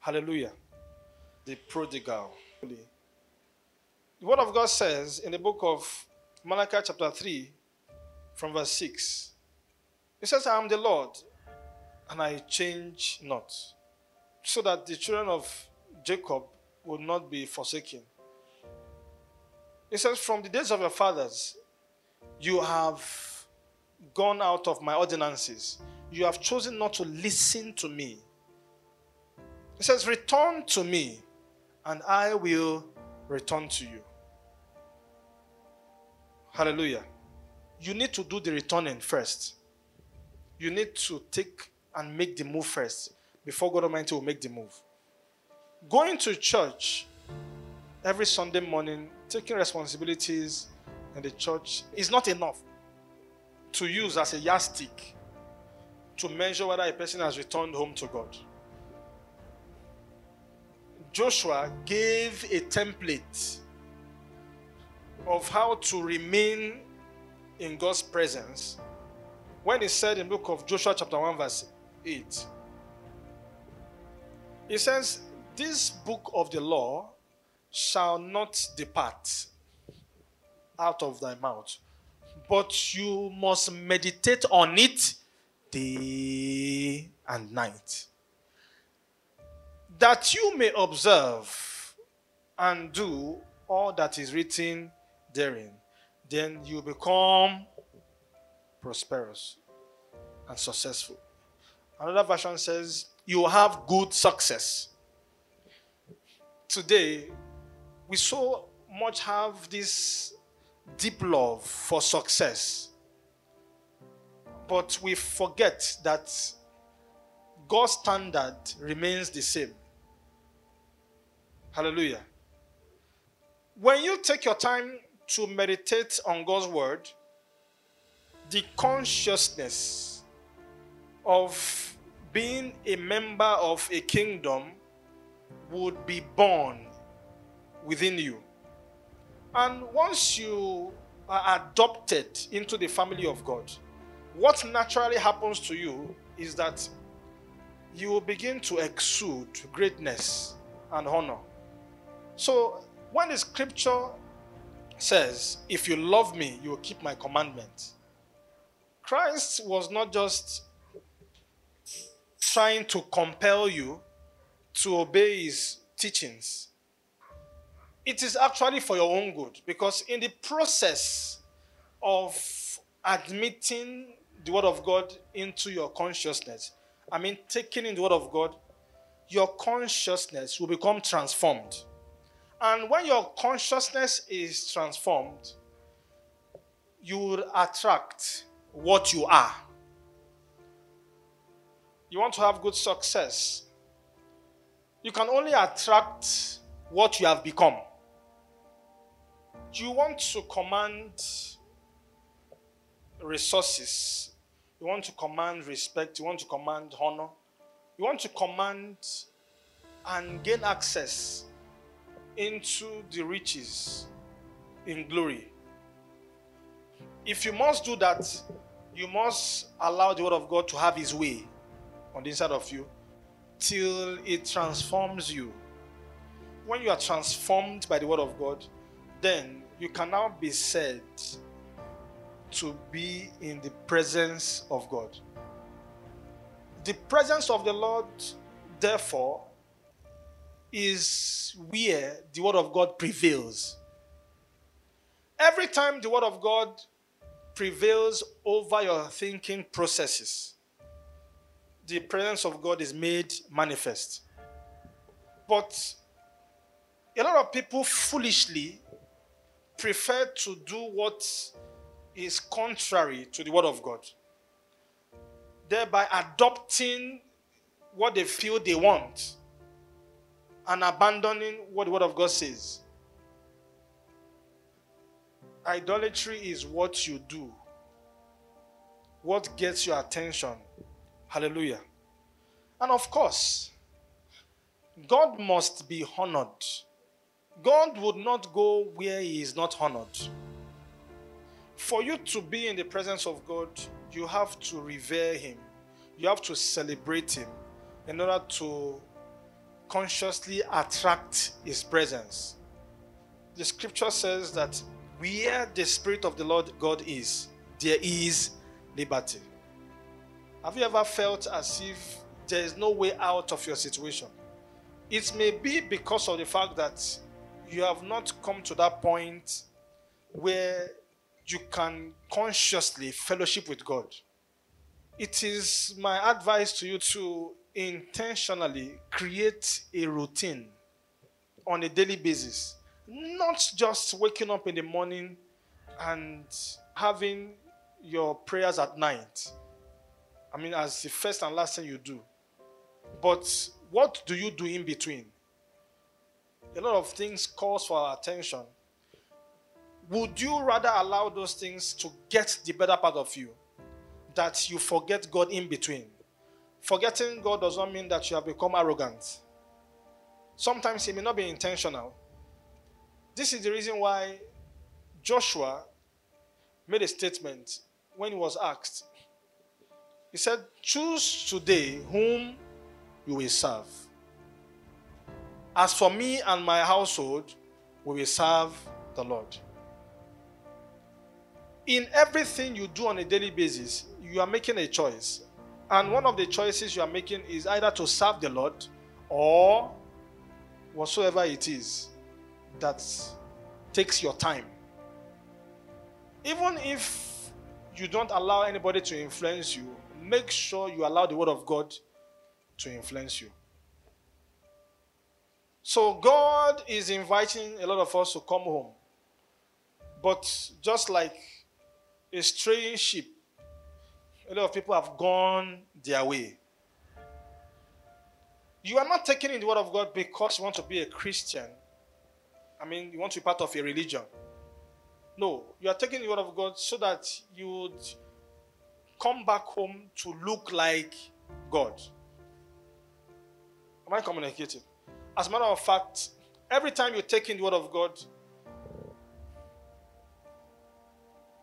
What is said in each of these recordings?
Hallelujah. The prodigal. The Word of God says in the book of Malachi, chapter 3, from verse 6, it says, I am the Lord, and I change not, so that the children of Jacob will not be forsaken. It says, From the days of your fathers, you have gone out of my ordinances. You have chosen not to listen to me. It says, Return to me, and I will return to you. Hallelujah. You need to do the returning first. You need to take and make the move first before God Almighty will make the move. Going to church every Sunday morning, taking responsibilities in the church is not enough to use as a yardstick to measure whether a person has returned home to God. Joshua gave a template of how to remain in God's presence when he said in the book of Joshua, chapter 1, verse 8, he says, This book of the law shall not depart out of thy mouth, but you must meditate on it day and night, that you may observe and do all that is written therein, then you become prosperous and successful. Another version says, You have good success. Today, we so much have this deep love for success, but we forget that God's standard remains the same. Hallelujah. When you take your time to meditate on God's word, the consciousness of being a member of a kingdom would be born within you. And once you are adopted into the family of God, what naturally happens to you is that you will begin to exude greatness and honor. So, when the scripture says, If you love me, you will keep my commandments, Christ was not just trying to compel you to obey his teachings. It is actually for your own good because in the process of admitting the word of God into your consciousness, I mean, taking in the word of God, your consciousness will become transformed. And when your consciousness is transformed, you will attract what you are. You want to have good success. You can only attract what you have become. You want to command resources. You want to command respect. You want to command honor. You want to command and gain access into the riches in glory. If you must do that, you must allow the word of God to have his way on the inside of you till it transforms you. When you are transformed by the word of God, then you can now be said to be in the presence of God. The presence of the Lord, therefore, is where the word of God prevails. Every time the word of God prevails over your thinking processes, the presence of God is made manifest. But a lot of people foolishly prefer to do what is contrary to the Word of God, thereby adopting what they feel they want and abandoning what the Word of God says. Idolatry is what you do, what gets your attention. Hallelujah. And of course, God must be honored. God would not go where he is not honored. For you to be in the presence of God, you have to revere him, you have to celebrate him in order to consciously attract His presence. The scripture says that where the Spirit of the Lord God is, there is liberty. Have you ever felt as if there is no way out of your situation? It may be because of the fact that you have not come to that point where you can consciously fellowship with God. It is my advice to you to intentionally create a routine on a daily basis. Not just waking up in the morning and having your prayers at night. I mean, as the first and last thing you do. But what do you do in between? A lot of things calls for our attention. Would you rather allow those things to get the better part of you that you forget God in between? Forgetting God does not mean that you have become arrogant. Sometimes it may not be intentional. This is the reason why Joshua made a statement when he was asked. He said, Choose today whom you will serve. As for me and my household, we will serve the Lord. In everything you do on a daily basis, you are making a choice. And one of the choices you are making is either to serve the Lord or whatsoever it is that takes your time. Even if you don't allow anybody to influence you, make sure you allow the Word of God to influence you. So, God is inviting a lot of us to come home. But just like a straying sheep, a lot of people have gone their way. You are not taking in the word of God because you want to be a Christian. I mean, you want to be part of a religion. No, you are taking the word of God so that you would come back home to look like God. Am I communicating? As a matter of fact, every time you take in the word of God,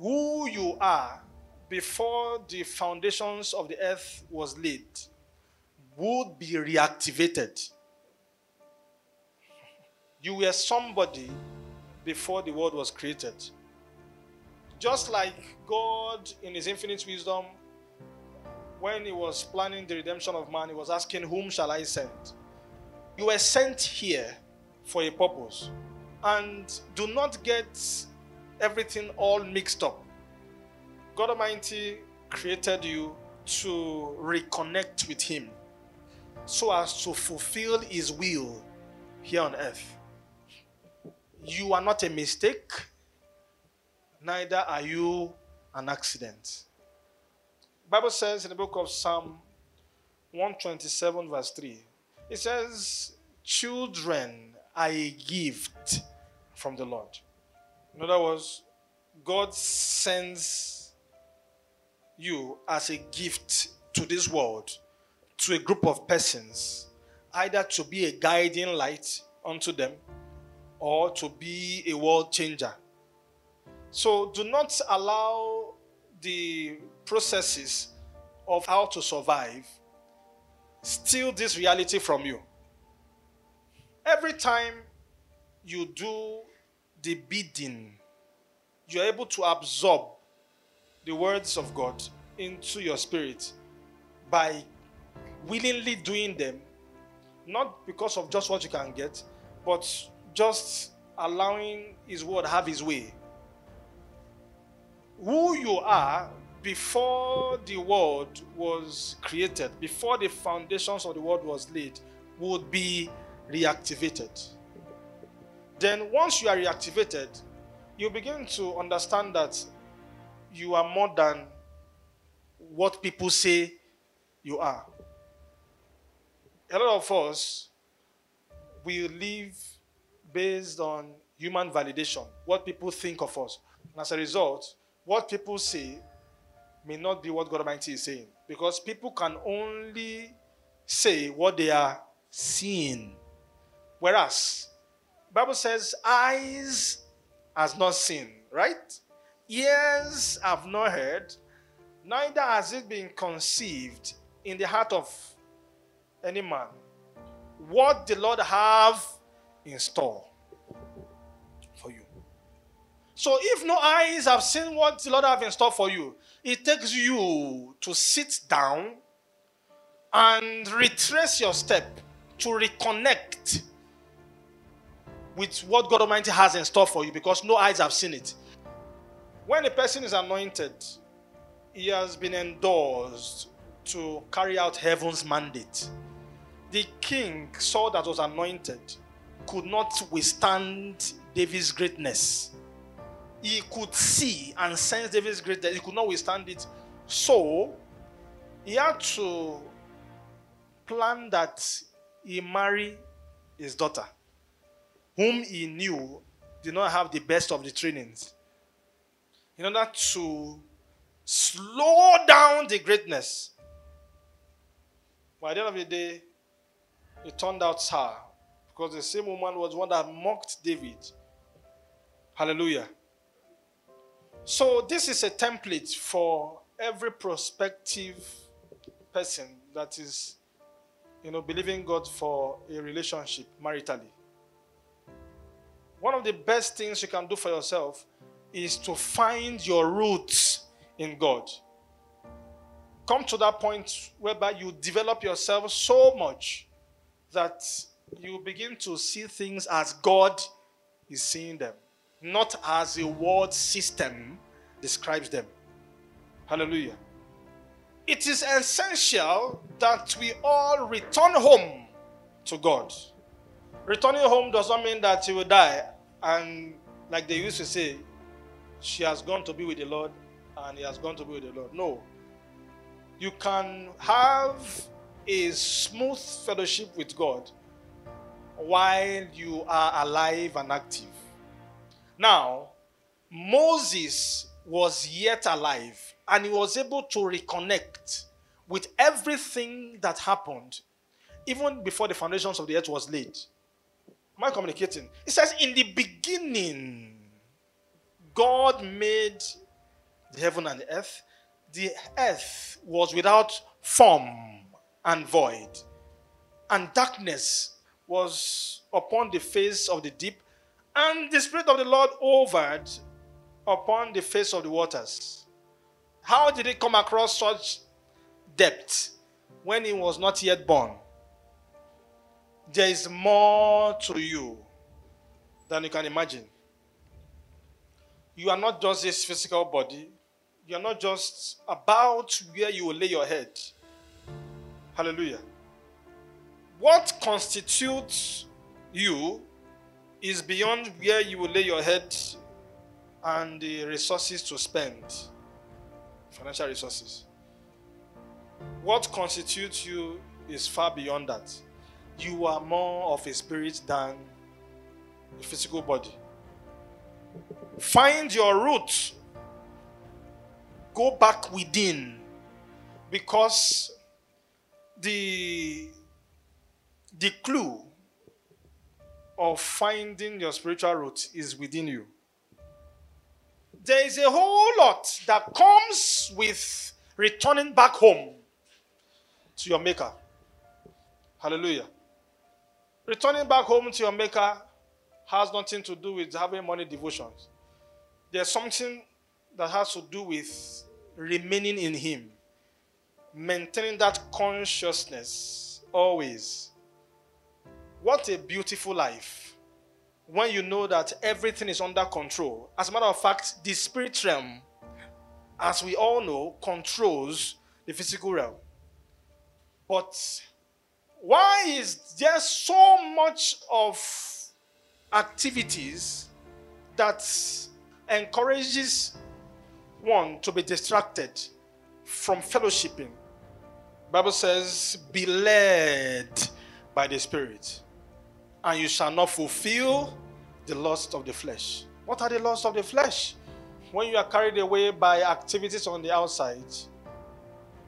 who you are before the foundations of the earth was laid would be reactivated. You were somebody before the world was created. Just like God, in His infinite wisdom, when He was planning the redemption of man, He was asking, Whom shall I send? You were sent here for a purpose. And do not get everything all mixed up. God Almighty created you to reconnect with Him so as to fulfill His will here on earth. You are not a mistake, neither are you an accident. Bible says in the book of Psalm 127 verse 3 it says children are a gift from the Lord. In other words, God sends you as a gift to this world, to a group of persons, either to be a guiding light unto them or to be a world changer. So do not allow the processes of how to survive steal this reality from you. Every time you do the bidding, you're able to absorb the words of God into your spirit by willingly doing them, not because of just what you can get, but just allowing His word have His way. Who you are before the world was created, before the foundations of the world was laid, would be reactivated. Then, once you are reactivated, you begin to understand that you are more than what people say you are. A lot of us, we live based on human validation, what people think of us. And as a result, what people say may not be what God Almighty is saying. Because people can only say what they are seeing. Whereas, Bible says, eyes has not seen, right? Ears have not heard, neither has it been conceived in the heart of any man what the Lord have in store for you. So if no eyes have seen what the Lord have in store for you, it takes you to sit down and retrace your step to reconnect with what God Almighty has in store for you because no eyes have seen it. When a person is anointed, he has been endorsed to carry out heaven's mandate. The king Saul that was anointed could not withstand David's greatness. He could see and sense David's greatness. He could not withstand it. So he had to plan that he marry his daughter, whom he knew did not have the best of the trainings, in order to slow down the greatness. By the end of the day, it turned out her because the same woman was one that mocked David. Hallelujah. So, this is a template for every prospective person that is, you know, believing God for a relationship maritally. One of the best things you can do for yourself is to find your roots in God. Come to that point whereby you develop yourself so much that you begin to see things as God is seeing them, not as a world system describes them. Hallelujah. It is essential that we all return home to God. Returning home does not mean that you will die and, like they used to say, she has gone to be with the Lord and he has gone to be with the Lord. No. You can have a smooth fellowship with God while you are alive and active. Now, Moses was yet alive and he was able to reconnect with everything that happened even before the foundations of the earth was laid. Am I communicating? It says, In the beginning, God made the heaven and the earth. The earth was without form and void, and darkness was upon the face of the deep, and the Spirit of the Lord hovered upon the face of the waters. How did he come across such depth when he was not yet born? There is more to you than you can imagine. You are not just this physical body, you are not just about where you will lay your head. Hallelujah. What constitutes you is beyond where you will lay your head and the resources to spend financial resources. What constitutes you is far beyond that. You are more of a spirit than a physical body. Find your roots. Go back within because the the clue of finding your spiritual root is within you there is a whole lot that comes with returning back home to your maker. Hallelujah. Returning back home to your maker has nothing to do with having money devotions. There's something that has to do with remaining in him, maintaining that consciousness always. What a beautiful life when you know that everything is under control. As a matter of fact, the spirit realm, as we all know, controls the physical realm. But why is there so much of activities that encourages one to be distracted from fellowshipping? Bible says, be led by the Spirit and you shall not fulfill the lust of the flesh. What are the lusts of the flesh? When you are carried away by activities on the outside.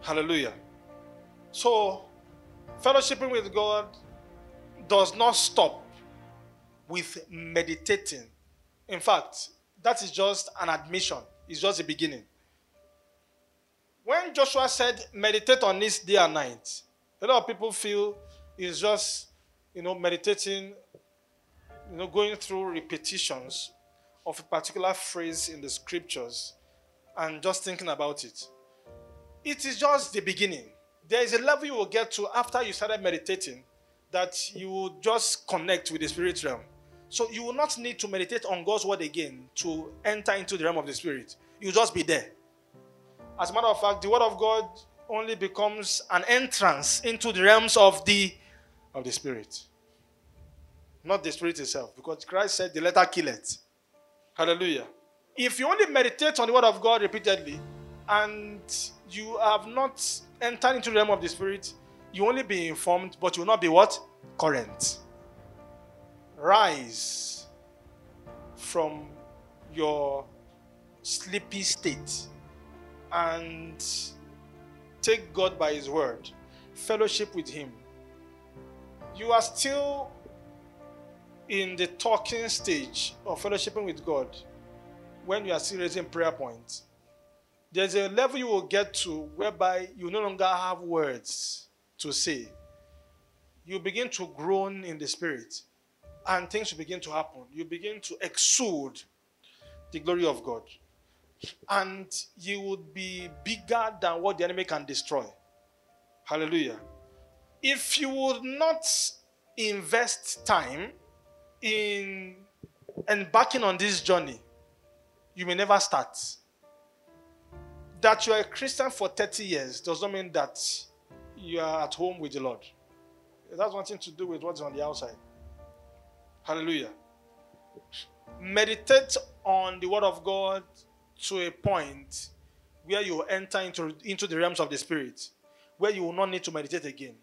Hallelujah. So, fellowshipping with God does not stop with meditating. In fact, that is just an admission, it's just the beginning. When Joshua said, meditate on this day and night, a lot of people feel it's just you know, meditating, you know, going through repetitions of a particular phrase in the scriptures and just thinking about it. It is just the beginning. There is a level you will get to after you started meditating that you will just connect with the spirit realm. So you will not need to meditate on God's word again to enter into the realm of the spirit. You'll just be there. As a matter of fact, the word of God only becomes an entrance into the realms of the of the spirit. Not the spirit itself, because Christ said the letter killeth. Hallelujah. If you only meditate on the word of God repeatedly and you have not entered into the realm of the spirit, you only be informed, but you will not be what? Current. Rise from your sleepy state and take God by His word, fellowship with Him. You are still in the talking stage of fellowshipping with God when you are still raising prayer points. There's a level you will get to whereby you no longer have words to say. You begin to groan in the spirit, and things will begin to happen. You begin to exude the glory of God and you would be bigger than what the enemy can destroy. Hallelujah. If you would not invest time in embarking on this journey, you may never start. That you are a Christian for 30 years does not mean that you are at home with the Lord. It has nothing to do with what's on the outside. Hallelujah. Meditate on the Word of God to a point where you enter into, into the realms of the spirit, where you will not need to meditate again.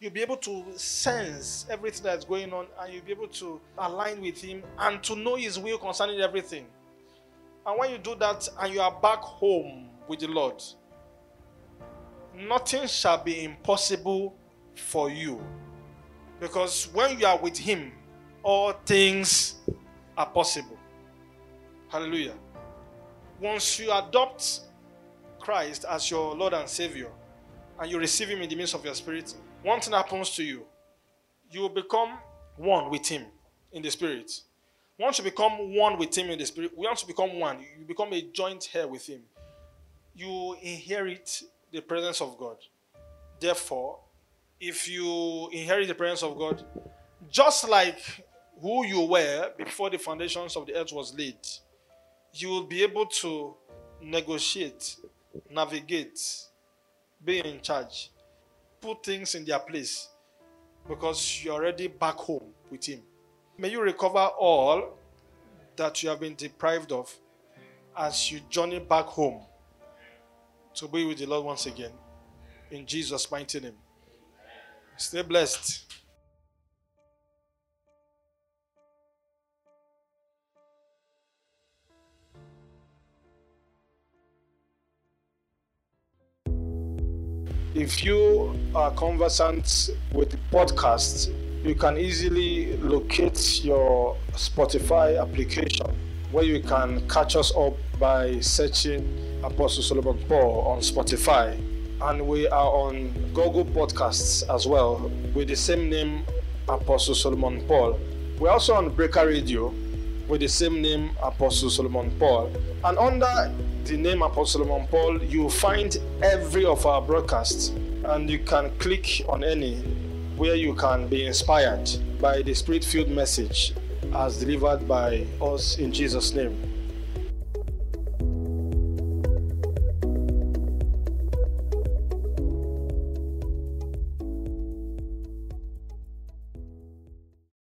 You'll be able to sense everything that's going on and you'll be able to align with Him and to know His will concerning everything. And when you do that and you are back home with the Lord, nothing shall be impossible for you. Because when you are with Him, all things are possible. Hallelujah once you adopt Christ as your Lord and Savior and you receive Him in the midst of your spirit, one thing happens to you. You will become one with Him in the spirit. Once you become one with Him in the spirit, once you become one, you become a joint heir with Him. You inherit the presence of God. Therefore, if you inherit the presence of God, just like who you were before the foundations of the earth was laid, you will be able to negotiate, navigate, be in charge, put things in their place because you're already back home with Him. May you recover all that you have been deprived of as you journey back home to be with the Lord once again. In Jesus' mighty name. Stay blessed. If you uh, are conversant with podcasts, you can easily locate your Spotify application where you can catch us up by searching Apostle Solomon Paul on Spotify. And we are on Google Podcasts as well with the same name, Apostle Solomon Paul. We're also on Breaker Radio with the same name, Apostle Solomon Paul. And under the name Apostle Solomon Paul, you find every of our broadcasts and you can click on any where you can be inspired by the spirit filled message as delivered by us in Jesus' name.